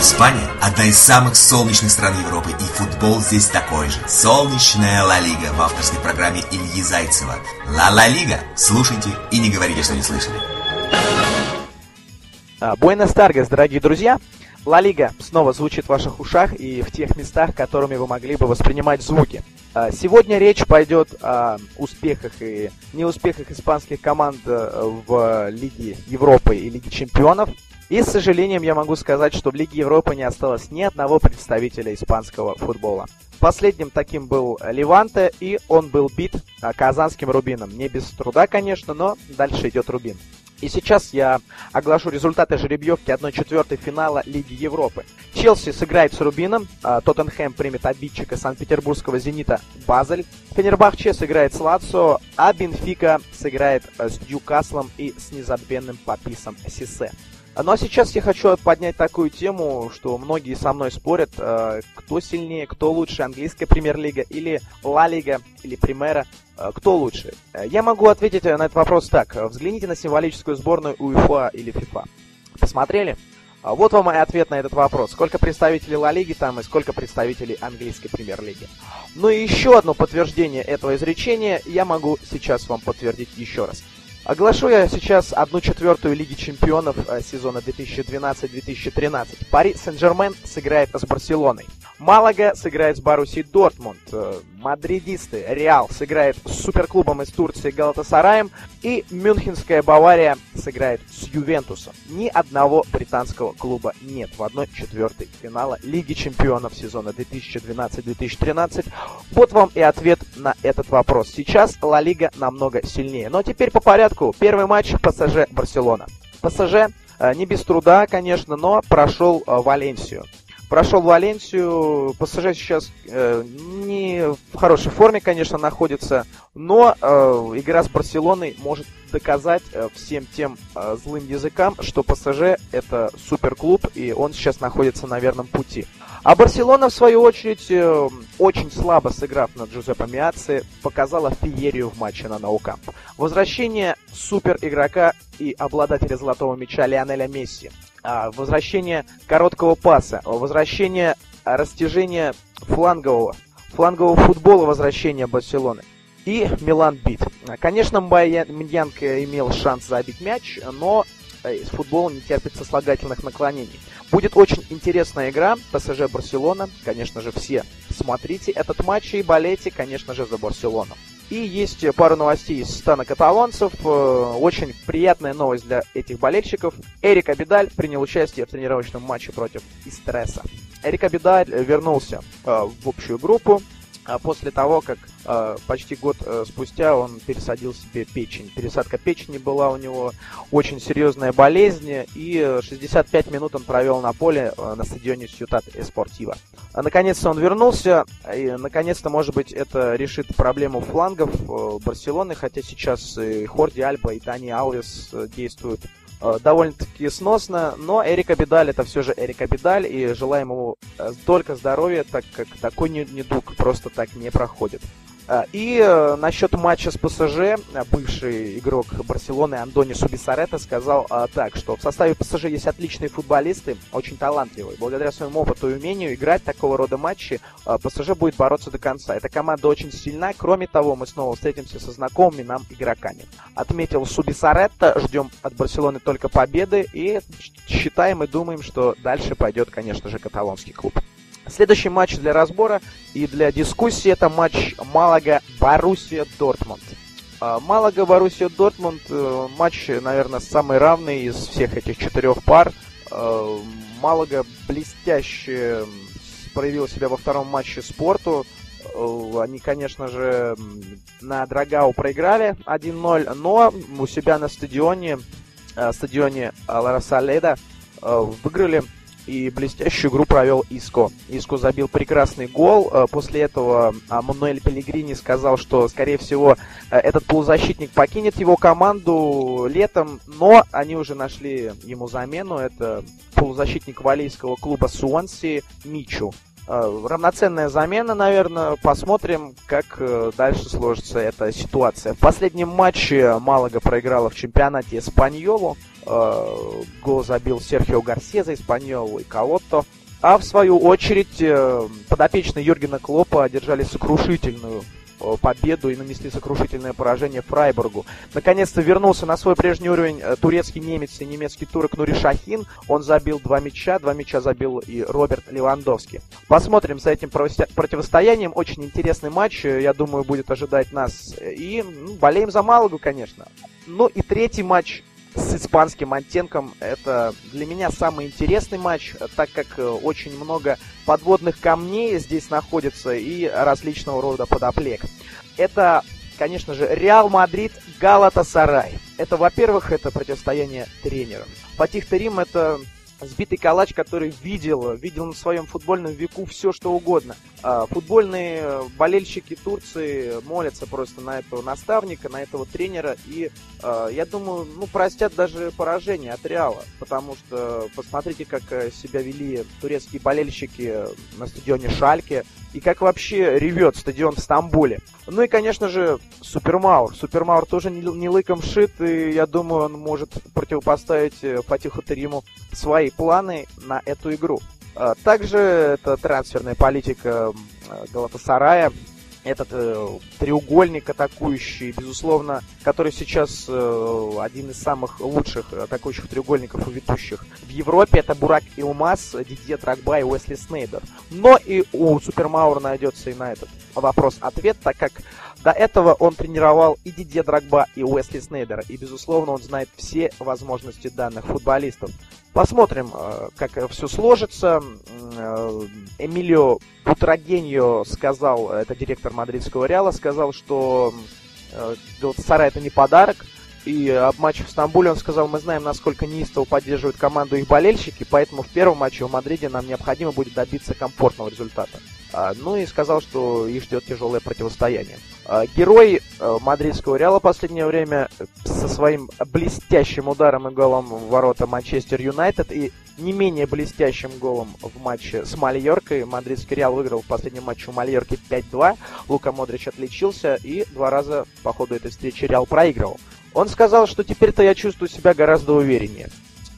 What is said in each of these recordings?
Испания – одна из самых солнечных стран Европы, и футбол здесь такой же. Солнечная Ла Лига в авторской программе Ильи Зайцева. Ла Ла Лига. Слушайте и не говорите, что не слышали. Буэнос Таргас, дорогие друзья. Ла Лига снова звучит в ваших ушах и в тех местах, которыми вы могли бы воспринимать звуки. А, сегодня речь пойдет о успехах и неуспехах испанских команд э, в Лиге Европы и Лиге Чемпионов. И с сожалением я могу сказать, что в Лиге Европы не осталось ни одного представителя испанского футбола. Последним таким был Леванте, и он был бит а, казанским Рубином. Не без труда, конечно, но дальше идет Рубин. И сейчас я оглашу результаты жеребьевки 1-4 финала Лиги Европы. Челси сыграет с Рубином, а Тоттенхэм примет обидчика Санкт-Петербургского «Зенита» Базель, Фенербахче сыграет с Лацио, а Бенфика сыграет э, с Ньюкаслом и с незабвенным Паписом Сисе. Ну а сейчас я хочу поднять такую тему, что многие со мной спорят, э, кто сильнее, кто лучше, английская премьер-лига или Ла Лига, или Примера, э, кто лучше. Э, я могу ответить на этот вопрос так. Взгляните на символическую сборную УЕФА или ФИФА. Посмотрели? Вот вам и ответ на этот вопрос. Сколько представителей Ла Лиги там и сколько представителей английской премьер-лиги. Ну и еще одно подтверждение этого изречения я могу сейчас вам подтвердить еще раз. Оглашу я сейчас одну четвертую Лиги Чемпионов э, сезона 2012-2013. Пари Сен-Жермен сыграет с Барселоной. Малага сыграет с Баруси Дортмунд. Э, мадридисты Реал сыграет с суперклубом из Турции Галатасараем. И Мюнхенская Бавария сыграет с Ювентусом. Ни одного британского клуба нет в одной четвертой финала Лиги Чемпионов сезона 2012-2013. Вот вам и ответ на этот вопрос. Сейчас Ла Лига намного сильнее. Но теперь по порядку. Первый матч ПСЖ Барселона. ПСЖ э, не без труда, конечно, но прошел э, Валенсию прошел Валенсию. ПСЖ сейчас э, не в хорошей форме, конечно, находится, но э, игра с Барселоной может доказать э, всем тем э, злым языкам, что ПСЖ это суперклуб, и он сейчас находится на верном пути. А Барселона, в свою очередь, э, очень слабо сыграв на Джузеппе Миаци, показала феерию в матче на Наукамп. Возвращение супер игрока и обладателя золотого мяча Лионеля Месси. А, возвращение короткого паса, возвращение растяжения флангового, флангового футбола возвращения Барселоны. И Милан бит. Конечно, Мбаянка имел шанс забить мяч, но э, футбол не терпит сослагательных наклонений. Будет очень интересная игра. ПСЖ Барселона. Конечно же, все смотрите этот матч и болейте, конечно же, за Барселону. И есть пару новостей из стана каталонцев. Э, очень приятная новость для этих болельщиков. Эрик Абидаль принял участие в тренировочном матче против Истреса. Эрик Абидаль вернулся э, в общую группу а после того, как э, почти год э, спустя он пересадил себе печень. Пересадка печени была у него очень серьезная болезнь, и 65 минут он провел на поле э, на стадионе Сьютат Эспортива. А наконец-то он вернулся, и наконец-то, может быть, это решит проблему флангов э, Барселоны, хотя сейчас и Хорди Альба, и Дани Алвес действуют довольно-таки сносно, но Эрика Бедаль это все же Эрика Бедаль, и желаем ему э, только здоровья, так как такой недуг просто так не проходит. А, и э, насчет матча с ПСЖ, э, бывший игрок Барселоны Андони Субисарета сказал а, так, что в составе ПСЖ есть отличные футболисты, очень талантливые. Благодаря своему опыту и умению играть такого рода матчи а, ПСЖ будет бороться до конца. Эта команда очень сильна. Кроме того, мы снова встретимся со знакомыми нам игроками. Отметил Субисаретта. Ждем от Барселоны только победы и считаем и думаем, что дальше пойдет, конечно же, каталонский клуб. Следующий матч для разбора и для дискуссии это матч Малага-Боруссия Дортмунд. А, Малага-Боруссия Дортмунд э, матч, наверное, самый равный из всех этих четырех пар. А, Малага блестяще проявил себя во втором матче спорту. Э, они, конечно же, на Драгау проиграли 1-0, но у себя на стадионе, э, стадионе Ларасаледа выиграли и блестящую игру провел Иско. Иско забил прекрасный гол. Э, после этого а, Мануэль Пелегрини сказал, что, скорее всего, э, этот полузащитник покинет его команду летом, но они уже нашли ему замену. Это полузащитник валийского клуба Суонси Мичу. Э, равноценная замена, наверное. Посмотрим, как дальше сложится эта ситуация. В последнем матче Малага проиграла в чемпионате Эспаньолу. Э, гол забил Серхио Гарсия за Испаньол и Калотто. А в свою очередь э, подопечные Юргена Клопа одержали сокрушительную Э, победу и нанесли сокрушительное поражение Фрайбургу. Наконец-то вернулся на свой прежний уровень турецкий немец и немецкий турок Нури Шахин. Он забил два мяча, два мяча забил и Роберт Левандовский. Посмотрим за этим противостоянием. Очень интересный матч, я думаю, будет ожидать нас. И ну, болеем за Малагу, конечно. Ну и третий матч с испанским оттенком. Это для меня самый интересный матч, так как э, очень много подводных камней здесь находится и различного рода подоплек. Это, конечно же, Реал Мадрид, Галатасарай. Это, во-первых, это противостояние тренеров. Фатих Терим это сбитый калач, который видел, видел на своем футбольном веку все, что угодно. А, футбольные болельщики Турции молятся просто на этого наставника, на этого тренера, и а, я думаю, ну, простят даже поражение от Реала, потому что посмотрите, как э, себя вели турецкие болельщики на стадионе Шальке, и как вообще ревет стадион в Стамбуле. Ну и, конечно же, Супермаур. Супермаур тоже не, лыком шит, и я думаю, он может противопоставить э, Фатиху Тариму свои планы на эту игру. А, также это трансферная политика Галатасарая, этот э, треугольник атакующий, безусловно, который сейчас э, один из самых лучших атакующих треугольников у ведущих в Европе, это Бурак Илмаз, Дидье Тракба и Уэсли Снейдер. Но и у Супермаура найдется и на этот вопрос ответ, так как до этого он тренировал и Дидье Драгба, и Уэсли Снейдера, и, безусловно, он знает все возможности данных футболистов. Посмотрим, э, как все сложится. Э, Эмилио Бутрагеньо сказал, это директор мадридского Реала, сказал, что э, Сарай это не подарок, и об матче в Стамбуле он сказал, мы знаем, насколько неистово поддерживают команду их болельщики, поэтому в первом матче в Мадриде нам необходимо будет добиться комфортного результата. А, ну и сказал, что их ждет тяжелое противостояние. А, герой э, мадридского Реала последнее время со своим блестящим ударом и голом в ворота Манчестер Юнайтед и не менее блестящим голом в матче с Мальоркой. Мадридский Реал выиграл в последнем матче у Мальорки 5-2. Лука Модрич отличился и два раза по ходу этой встречи Реал проигрывал. Он сказал, что теперь-то я чувствую себя гораздо увереннее.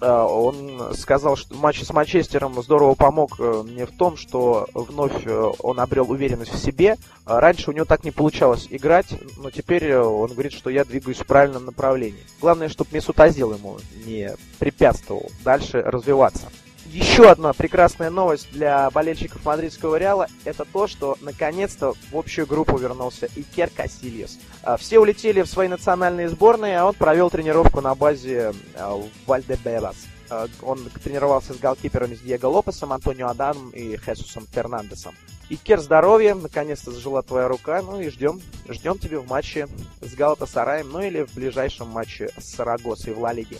А, он сказал, что матч с Манчестером здорово помог э, мне в том, что вновь э, он обрел уверенность в себе. А раньше у него так не получалось играть, но теперь э, он говорит, что я двигаюсь в правильном направлении. Главное, чтобы Месут Азил ему не препятствовал дальше развиваться. Еще одна прекрасная новость для болельщиков мадридского Реала – это то, что наконец-то в общую группу вернулся Икер Касильес. А, все улетели в свои национальные сборные, а он провел тренировку на базе а, Вальдебелас. А, он тренировался с голкиперами с Диего Лопесом, Антонио Адамом и Хесусом Фернандесом. Икер, здоровье, наконец-то зажила твоя рука, ну и ждем, ждем тебя в матче с Галата Сараем, ну или в ближайшем матче с Сарагосой в Ла Лиге.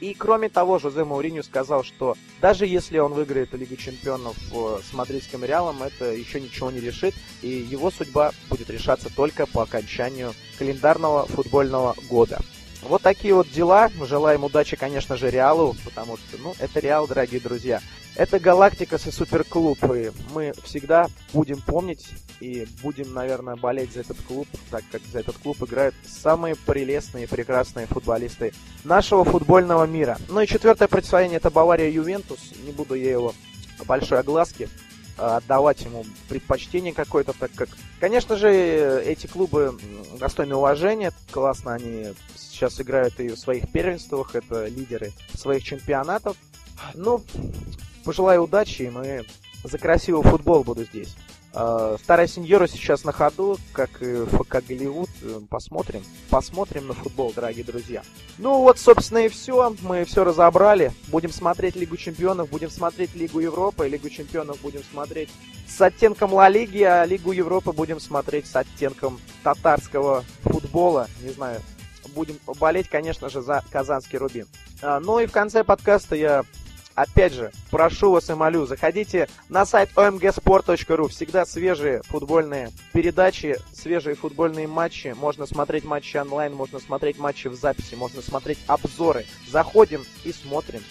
И кроме того, Жозе Мауриню сказал, что даже если он выиграет Лигу Чемпионов с мадридским Реалом, это еще ничего не решит, и его судьба будет решаться только по окончанию календарного футбольного года. Вот такие вот дела. Желаем удачи, конечно же, Реалу, потому что, ну, это Реал, дорогие друзья. Это Галактикас и Суперклуб, и мы всегда будем помнить и будем, наверное, болеть за этот клуб, так как за этот клуб играют самые прелестные и прекрасные футболисты нашего футбольного мира. Ну и четвертое противостояние это Бавария Ювентус. Не буду я его большой огласки отдавать ему предпочтение какое-то, так как, конечно же, эти клубы достойны уважения, классно они сейчас играют и в своих первенствах, это лидеры своих чемпионатов. Ну, пожелаю удачи, и мы за красивый футбол буду здесь. Старая сеньора сейчас на ходу, как и ФК Голливуд. Посмотрим. Посмотрим на футбол, дорогие друзья. Ну вот, собственно, и все. Мы все разобрали. Будем смотреть Лигу Чемпионов, будем смотреть Лигу Европы. Лигу Чемпионов будем смотреть с оттенком Ла Лиги, а Лигу Европы будем смотреть с оттенком татарского футбола. Не знаю, будем болеть, конечно же, за казанский Рубин. Uh, ну и в конце подкаста я Опять же, прошу вас и молю, заходите на сайт omgsport.ru. Всегда свежие футбольные передачи, свежие футбольные матчи. Можно смотреть матчи онлайн, можно смотреть матчи в записи, можно смотреть обзоры. Заходим и смотрим.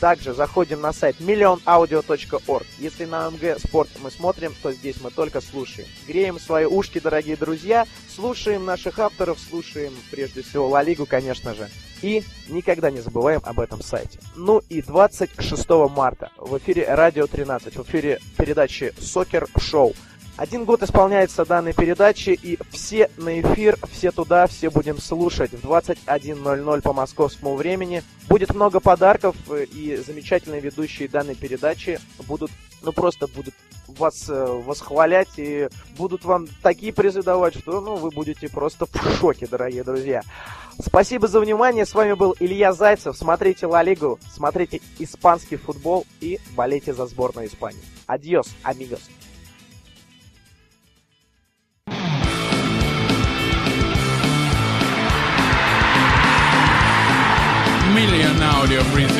Также заходим на сайт millionaudio.org. Если на МГ Спорт мы смотрим, то здесь мы только слушаем. Греем свои ушки, дорогие друзья, слушаем наших авторов, слушаем прежде всего Ла Лигу, конечно же. И никогда не забываем об этом сайте. Ну и 26 марта в эфире Радио 13, в эфире передачи Сокер Шоу. Один год исполняется данной передачи, и все на эфир, все туда, все будем слушать в 21.00 по московскому времени. Будет много подарков, и замечательные ведущие данной передачи будут, ну просто будут вас э, восхвалять и будут вам такие призы давать, что ну, вы будете просто в шоке, дорогие друзья. Спасибо за внимание. С вами был Илья Зайцев. Смотрите Ла Лигу, смотрите испанский футбол и болейте за сборную Испании. Адьос, амигос. million audio breeze